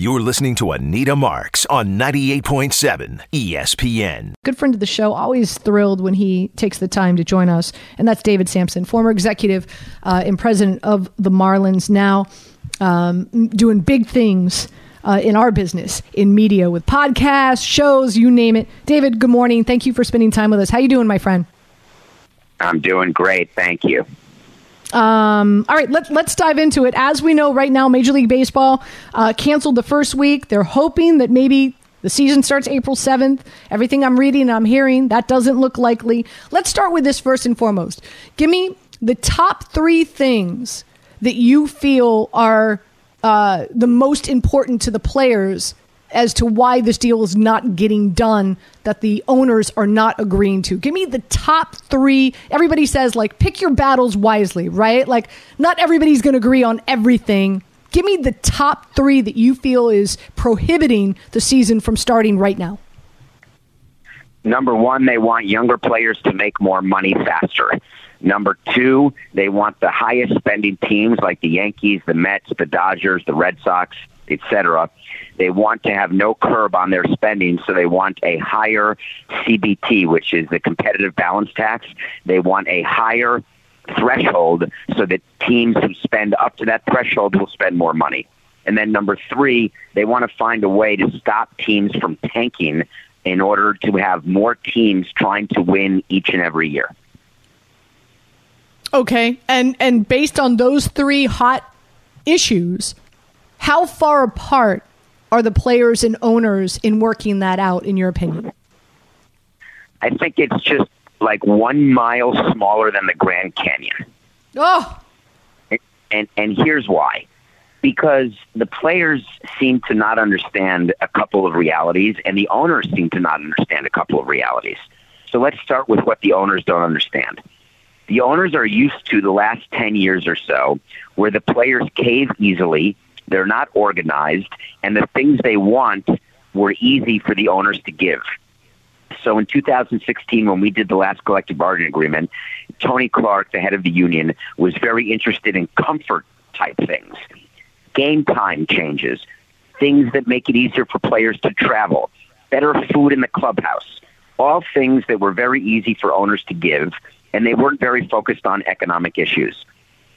You're listening to Anita Marks on 98.7 ESPN. Good friend of the show, always thrilled when he takes the time to join us. And that's David Samson, former executive uh, and president of the Marlins, now um, doing big things. Uh, in our business, in media, with podcasts, shows, you name it. David, good morning. Thank you for spending time with us. How you doing, my friend? I'm doing great. Thank you. Um, all right, let, let's dive into it. As we know right now, Major League Baseball uh, canceled the first week. They're hoping that maybe the season starts April 7th. Everything I'm reading and I'm hearing, that doesn't look likely. Let's start with this first and foremost. Give me the top three things that you feel are uh, the most important to the players as to why this deal is not getting done that the owners are not agreeing to. Give me the top three. Everybody says, like, pick your battles wisely, right? Like, not everybody's going to agree on everything. Give me the top three that you feel is prohibiting the season from starting right now. Number one, they want younger players to make more money faster. Number two, they want the highest spending teams like the Yankees, the Mets, the Dodgers, the Red Sox, etc. They want to have no curb on their spending, so they want a higher CBT, which is the competitive balance tax. They want a higher threshold so that teams who spend up to that threshold will spend more money. And then number three, they want to find a way to stop teams from tanking in order to have more teams trying to win each and every year. Okay, and and based on those three hot issues, how far apart are the players and owners in working that out, in your opinion? I think it's just like one mile smaller than the Grand Canyon. Oh, and and here's why because the players seem to not understand a couple of realities and the owners seem to not understand a couple of realities so let's start with what the owners don't understand the owners are used to the last 10 years or so where the players cave easily they're not organized and the things they want were easy for the owners to give so in 2016, when we did the last collective bargaining agreement, Tony Clark, the head of the union, was very interested in comfort type things, game time changes, things that make it easier for players to travel, better food in the clubhouse, all things that were very easy for owners to give, and they weren't very focused on economic issues.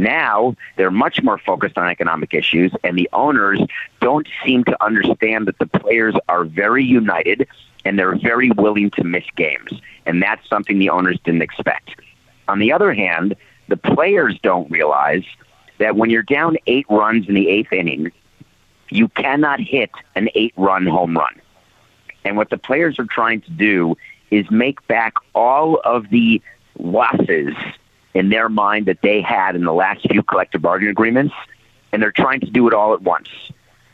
Now they're much more focused on economic issues, and the owners don't seem to understand that the players are very united and they're very willing to miss games. And that's something the owners didn't expect. On the other hand, the players don't realize that when you're down eight runs in the eighth inning, you cannot hit an eight run home run. And what the players are trying to do is make back all of the losses in their mind that they had in the last few collective bargaining agreements, and they're trying to do it all at once.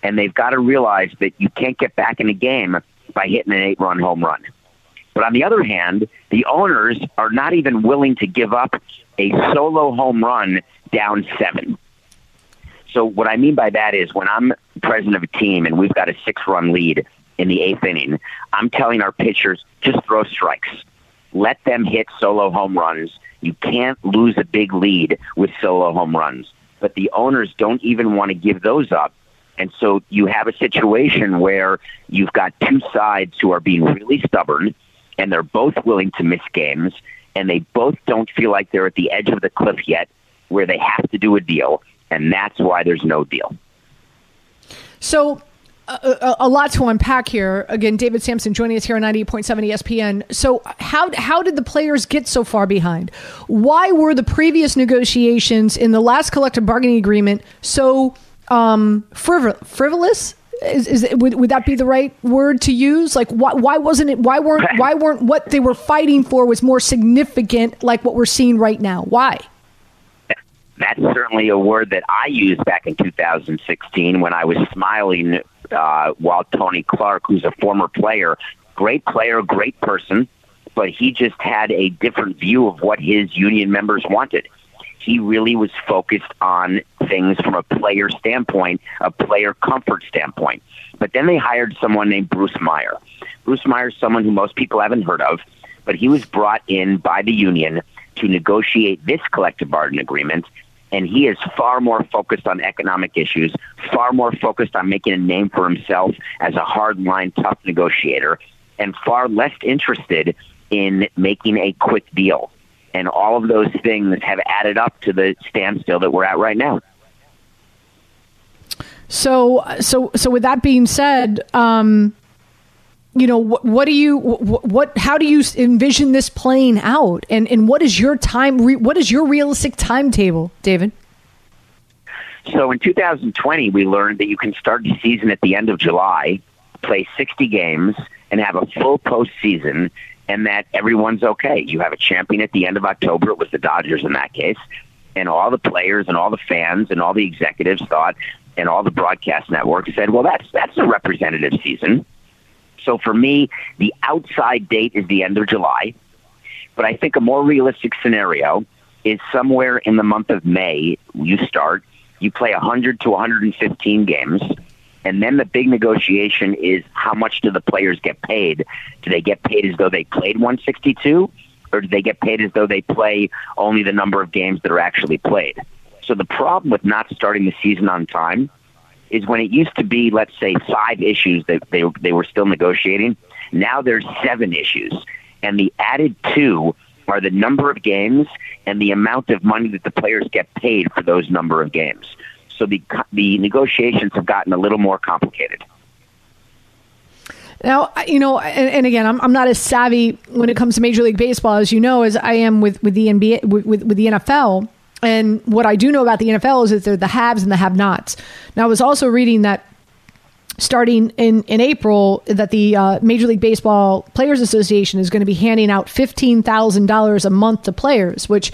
And they've got to realize that you can't get back in the game by hitting an eight run home run. But on the other hand, the owners are not even willing to give up a solo home run down seven. So what I mean by that is when I'm president of a team and we've got a six run lead in the eighth inning, I'm telling our pitchers, just throw strikes. Let them hit solo home runs. You can't lose a big lead with solo home runs. But the owners don't even want to give those up and so you have a situation where you've got two sides who are being really stubborn and they're both willing to miss games and they both don't feel like they're at the edge of the cliff yet where they have to do a deal. And that's why there's no deal. So a, a, lot to unpack here. Again, David Samson joining us here on 98.7 ESPN. So, how how did the players get so far behind? Why were the previous negotiations in the last collective bargaining agreement so um, frivol- frivolous. Is, is would, would that be the right word to use? Like, why, why wasn't it? Why weren't why weren't what they were fighting for was more significant, like what we're seeing right now? Why? That's certainly a word that I used back in 2016 when I was smiling uh, while Tony Clark, who's a former player, great player, great person, but he just had a different view of what his union members wanted he really was focused on things from a player standpoint, a player comfort standpoint. But then they hired someone named Bruce Meyer. Bruce Meyer is someone who most people haven't heard of, but he was brought in by the union to negotiate this collective bargaining agreement. And he is far more focused on economic issues, far more focused on making a name for himself as a hardline, tough negotiator, and far less interested in making a quick deal. And all of those things have added up to the standstill that we're at right now. So, so, so with that being said, um, you know, what, what do you, what, what, how do you envision this playing out? And, and what is your time, what is your realistic timetable, David? So in 2020, we learned that you can start the season at the end of July, play 60 games, and have a full postseason, and that everyone's okay. You have a champion at the end of October. It was the Dodgers in that case. And all the players and all the fans and all the executives thought and all the broadcast networks said, well, that's that's a representative season. So for me, the outside date is the end of July. But I think a more realistic scenario is somewhere in the month of May. You start, you play 100 to 115 games, and then the big negotiation is how much do the players get paid? Do they get paid as though they played 162, or do they get paid as though they play only the number of games that are actually played? So the problem with not starting the season on time is when it used to be, let's say, five issues that they they were still negotiating. Now there's seven issues, and the added two are the number of games and the amount of money that the players get paid for those number of games. So the the negotiations have gotten a little more complicated. Now, you know, and, and, again, I'm, I'm not as savvy when it comes to Major League Baseball as you know, as I am with, with the NBA, with, with, with the NFL. And what I do know about the NFL is that they're the haves and the have nots. Now, I was also reading that starting in, in April, that the uh, Major League Baseball Players Association is going to be handing out $15,000 a month to players, which,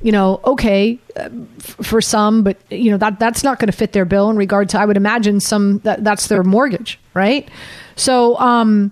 you know, okay uh, f- for some, but, you know, that that's not going to fit their bill in regard to, I would imagine, some that, that's their mortgage, right? So, um,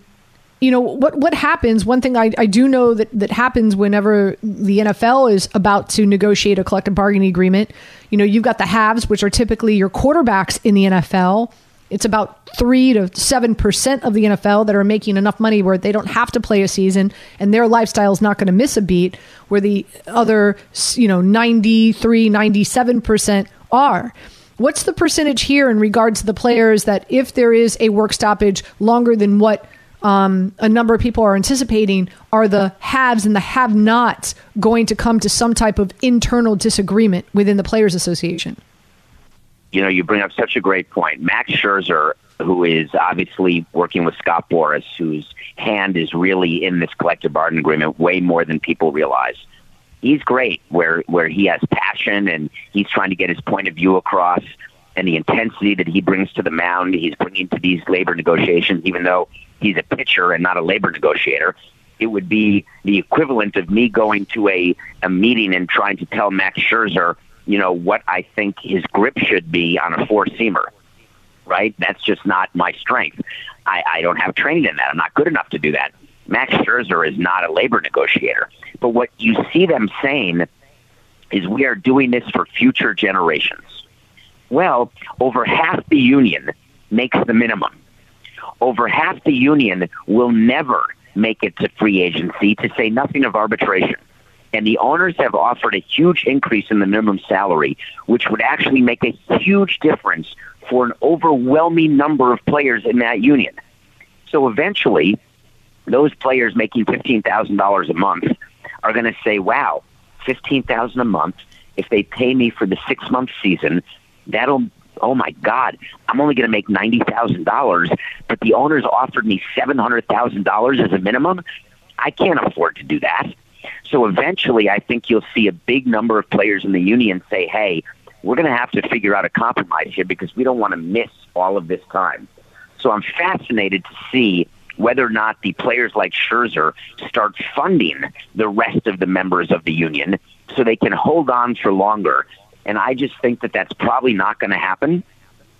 you know what what happens one thing I, I do know that that happens whenever the NFL is about to negotiate a collective bargaining agreement you know you've got the halves which are typically your quarterbacks in the NFL it's about 3 to 7% of the NFL that are making enough money where they don't have to play a season and their lifestyle is not going to miss a beat where the other you know 93 97% are. What's the percentage here in regards to the players that if there is a work stoppage longer than what um, a number of people are anticipating are the haves and the have nots going to come to some type of internal disagreement within the Players Association? You know, you bring up such a great point. Max Scherzer, who is obviously working with Scott Boras, whose hand is really in this collective bargaining agreement way more than people realize. He's great where where he has passion and he's trying to get his point of view across and the intensity that he brings to the mound, he's bringing to these labor negotiations, even though he's a pitcher and not a labor negotiator. It would be the equivalent of me going to a, a meeting and trying to tell Max Scherzer, you know, what I think his grip should be on a four seamer. Right? That's just not my strength. I, I don't have training in that. I'm not good enough to do that. Max Scherzer is not a labor negotiator. But what you see them saying is we are doing this for future generations. Well, over half the union makes the minimum over half the union will never make it to free agency, to say nothing of arbitration. And the owners have offered a huge increase in the minimum salary, which would actually make a huge difference for an overwhelming number of players in that union. So eventually, those players making $15,000 a month are going to say, wow, 15000 a month. If they pay me for the six month season, that'll oh my God, I'm only going to make $90,000, but the owners offered me $700,000 as a minimum. I can't afford to do that. So eventually, I think you'll see a big number of players in the union say, hey, we're going to have to figure out a compromise here because we don't want to miss all of this time. So I'm fascinated to see whether or not the players like Scherzer start funding the rest of the members of the union so they can hold on for longer and I just think that that's probably not going to happen.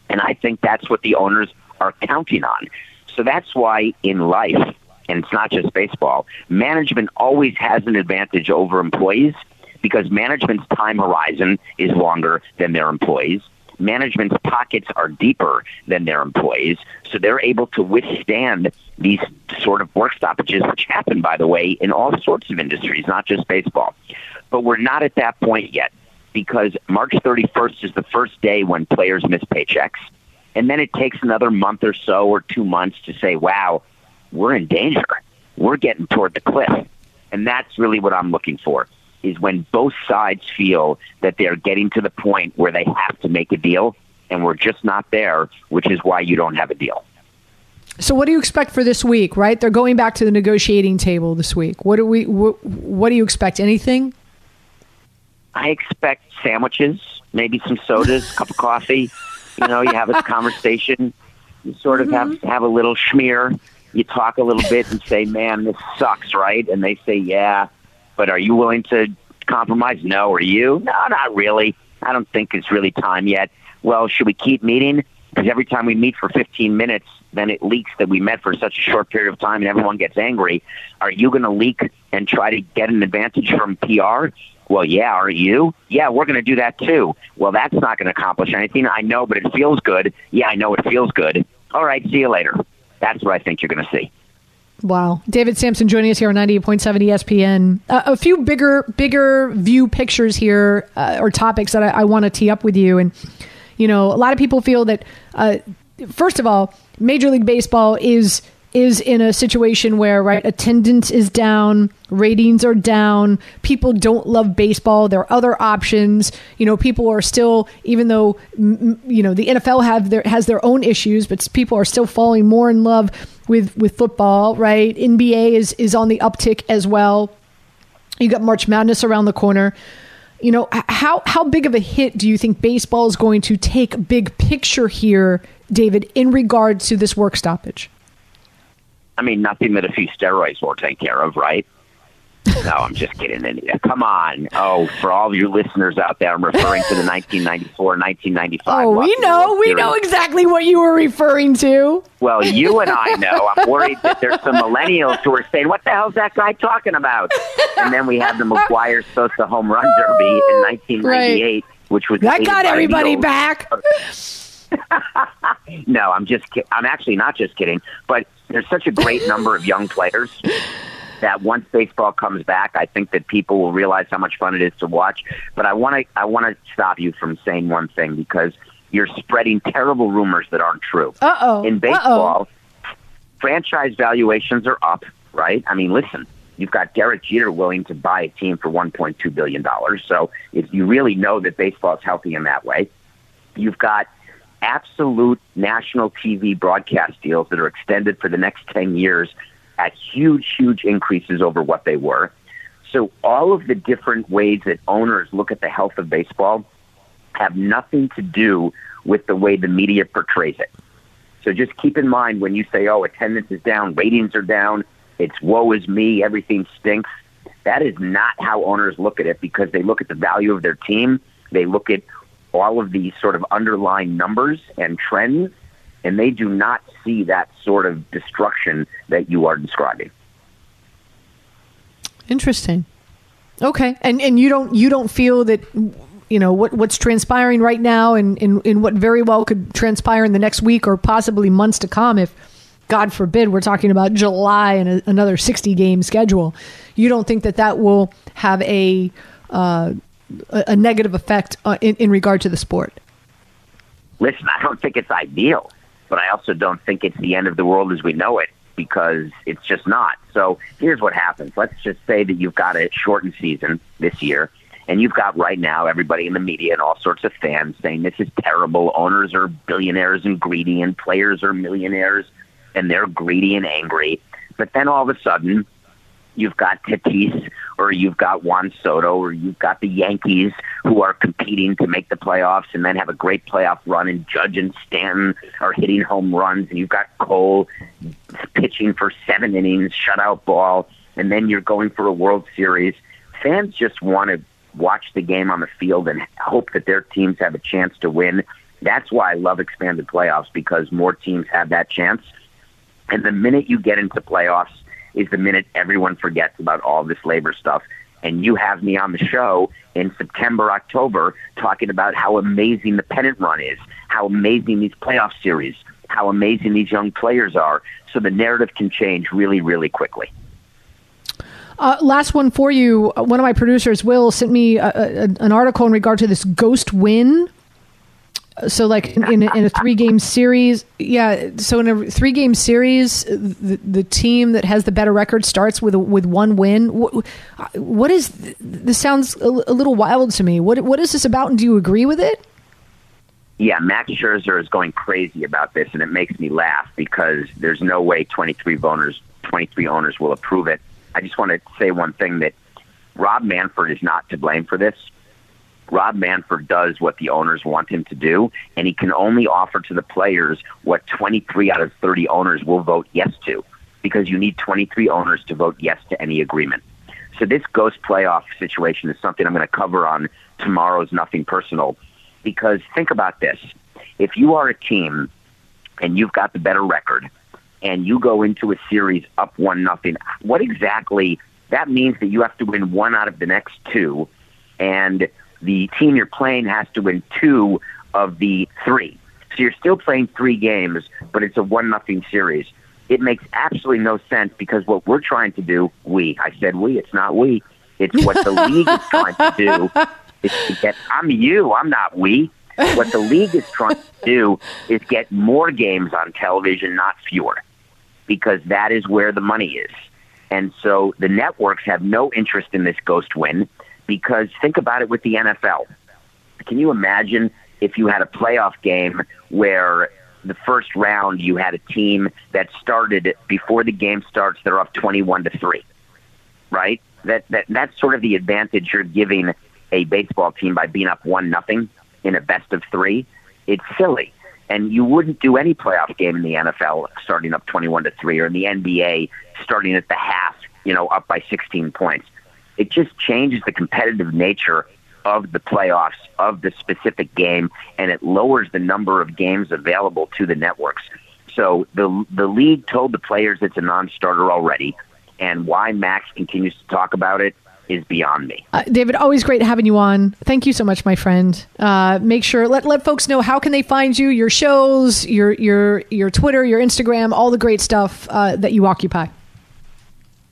And I think that's what the owners are counting on. So that's why in life, and it's not just baseball, management always has an advantage over employees because management's time horizon is longer than their employees. Management's pockets are deeper than their employees, so they're able to withstand these sort of work stoppages, which happen, by the way, in all sorts of industries, not just baseball. But we're not at that point yet. Because March 31st is the first day when players miss paychecks. And then it takes another month or so or two months to say, wow, we're in danger. We're getting toward the cliff. And that's really what I'm looking for is when both sides feel that they're getting to the point where they have to make a deal and we're just not there, which is why you don't have a deal. So what do you expect for this week, right? They're going back to the negotiating table this week. What do we what, what do you expect? Anything? I expect sandwiches, maybe some sodas, cup of coffee. You know, you have a conversation, you sort of mm-hmm. have have a little schmear, you talk a little bit and say, "Man, this sucks," right? And they say, "Yeah." But are you willing to compromise? No. Are you? No, not really. I don't think it's really time yet. Well, should we keep meeting? Because every time we meet for 15 minutes, then it leaks that we met for such a short period of time and everyone gets angry. Are you going to leak and try to get an advantage from PR? Well, yeah, are you? Yeah, we're going to do that too. Well, that's not going to accomplish anything. I know, but it feels good. Yeah, I know it feels good. All right, see you later. That's what I think you're going to see. Wow. David Samson joining us here on 98.7 ESPN. Uh, a few bigger bigger view pictures here uh, or topics that I, I want to tee up with you. And, you know, a lot of people feel that, uh, first of all, Major League Baseball is is in a situation where right attendance is down ratings are down people don't love baseball there are other options you know people are still even though you know the NFL have their has their own issues but people are still falling more in love with with football right? NBA is is on the uptick as well. You got March Madness around the corner. You know how how big of a hit do you think baseball is going to take big picture here David in regards to this work stoppage I mean, nothing that a few steroids won't take care of, right? no, I'm just kidding. Come on. Oh, for all of your listeners out there, I'm referring to the 1994, 1995. Oh, we know. We know exactly what you were referring to. Well, you and I know. I'm worried that there's some millennials who are saying, what the hell's that guy talking about? And then we have the McGwire Sosa home run derby in 1998, right. which was... That got everybody back. no, I'm just ki- I'm actually not just kidding, but there's such a great number of young players that once baseball comes back, I think that people will realize how much fun it is to watch. But I want to I want to stop you from saying one thing because you're spreading terrible rumors that aren't true. Uh-oh. In baseball, Uh-oh. franchise valuations are up, right? I mean, listen, you've got Derek Jeter willing to buy a team for 1.2 billion dollars. So if you really know that baseball is healthy in that way, you've got absolute national TV broadcast deals that are extended for the next 10 years at huge, huge increases over what they were. So all of the different ways that owners look at the health of baseball have nothing to do with the way the media portrays it. So just keep in mind when you say, oh, attendance is down, ratings are down, it's woe is me, everything stinks. That is not how owners look at it because they look at the value of their team. They look at all of these sort of underlying numbers and trends, and they do not see that sort of destruction that you are describing. Interesting. Okay, and and you don't you don't feel that you know what what's transpiring right now, and in, in what very well could transpire in the next week or possibly months to come, if God forbid we're talking about July and a, another sixty game schedule. You don't think that that will have a uh, a, negative effect uh, in, in regard to the sport? Listen, I don't think it's ideal, but I also don't think it's the end of the world as we know it because it's just not. So here's what happens. Let's just say that you've got a shortened season this year, and you've got right now everybody in the media and all sorts of fans saying this is terrible. Owners are billionaires and greedy, and players are millionaires and they're greedy and angry. But then all of a sudden, you've got Tatis or you've got Juan Soto or you've got the Yankees who are competing to make the playoffs and then have a great playoff run and Judge and Stanton are hitting home runs and you've got Cole pitching for seven innings, shutout ball, and then you're going for a World Series. Fans just want to watch the game on the field and hope that their teams have a chance to win. That's why I love expanded playoffs because more teams have that chance. And the minute you get into playoffs, is the minute everyone forgets about all this labor stuff. And you have me on the show in September, October, talking about how amazing the pennant run is, how amazing these playoff series, how amazing these young players are. So the narrative can change really, really quickly. Uh, last one for you. One of my producers, Will, sent me a, a, an article in regard to this ghost win. So, like in, a, in a three game series, yeah. So in a three game series, the, the team that has the better record starts with with one win. What, what is this? Sounds a, a little wild to me. What what is this about? And do you agree with it? Yeah, Max Scherzer is going crazy about this, and it makes me laugh because there's no way 23 owners 23 owners will approve it. I just want to say one thing that Rob Manfred is not to blame for this. Rob Manfred does what the owners want him to do, and he can only offer to the players what 23 out of 30 owners will vote yes to, because you need 23 owners to vote yes to any agreement. So this ghost playoff situation is something I'm going to cover on tomorrow's Nothing Personal, because think about this. If you are a team and you've got the better record, and you go into a series up one nothing, what exactly that means that you have to win one out of the next two, and the team you're playing has to win two of the three. So you're still playing three games, but it's a one nothing series. It makes absolutely no sense because what we're trying to do, we, I said we, it's not we, it's what the league is trying to do. Is to get, I'm you, I'm not we. What the league is trying to do is get more games on television, not fewer because that is where the money is. And so the networks have no interest in this ghost win because think about it with the NFL. Can you imagine if you had a playoff game where the first round you had a team that started before the game starts they're up 21 to 3 right that that that's sort of the advantage you're giving a baseball team by being up 1 nothing in a best of 3 it's silly and you wouldn't do any playoff game in the NFL starting up 21 to 3 or in the NBA starting at the half, you know, up by 16 points. It just changes the competitive nature of the playoffs of the specific game and it lowers the number of games available to the networks. So the the league told the players it's a non-starter already and why Max continues to talk about it is beyond me. Uh, David, always great having you on. Thank you so much, my friend. Uh, make sure let let folks know how can they find you, your shows, your your your Twitter, your Instagram, all the great stuff uh, that you occupy.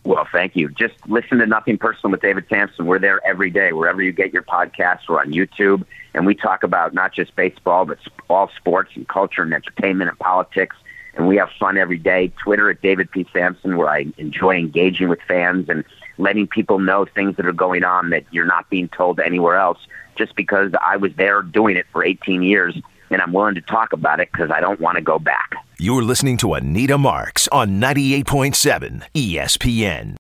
Well, thank you. Just listen to Nothing Personal with David Samson. We're there every day, wherever you get your podcasts. We're on YouTube, and we talk about not just baseball, but all sports and culture and entertainment and politics. And we have fun every day. Twitter at David P. Samson, where I enjoy engaging with fans and letting people know things that are going on that you're not being told anywhere else just because I was there doing it for 18 years and I'm willing to talk about it because I don't want to go back. You're listening to Anita Marks on 98.7 ESPN.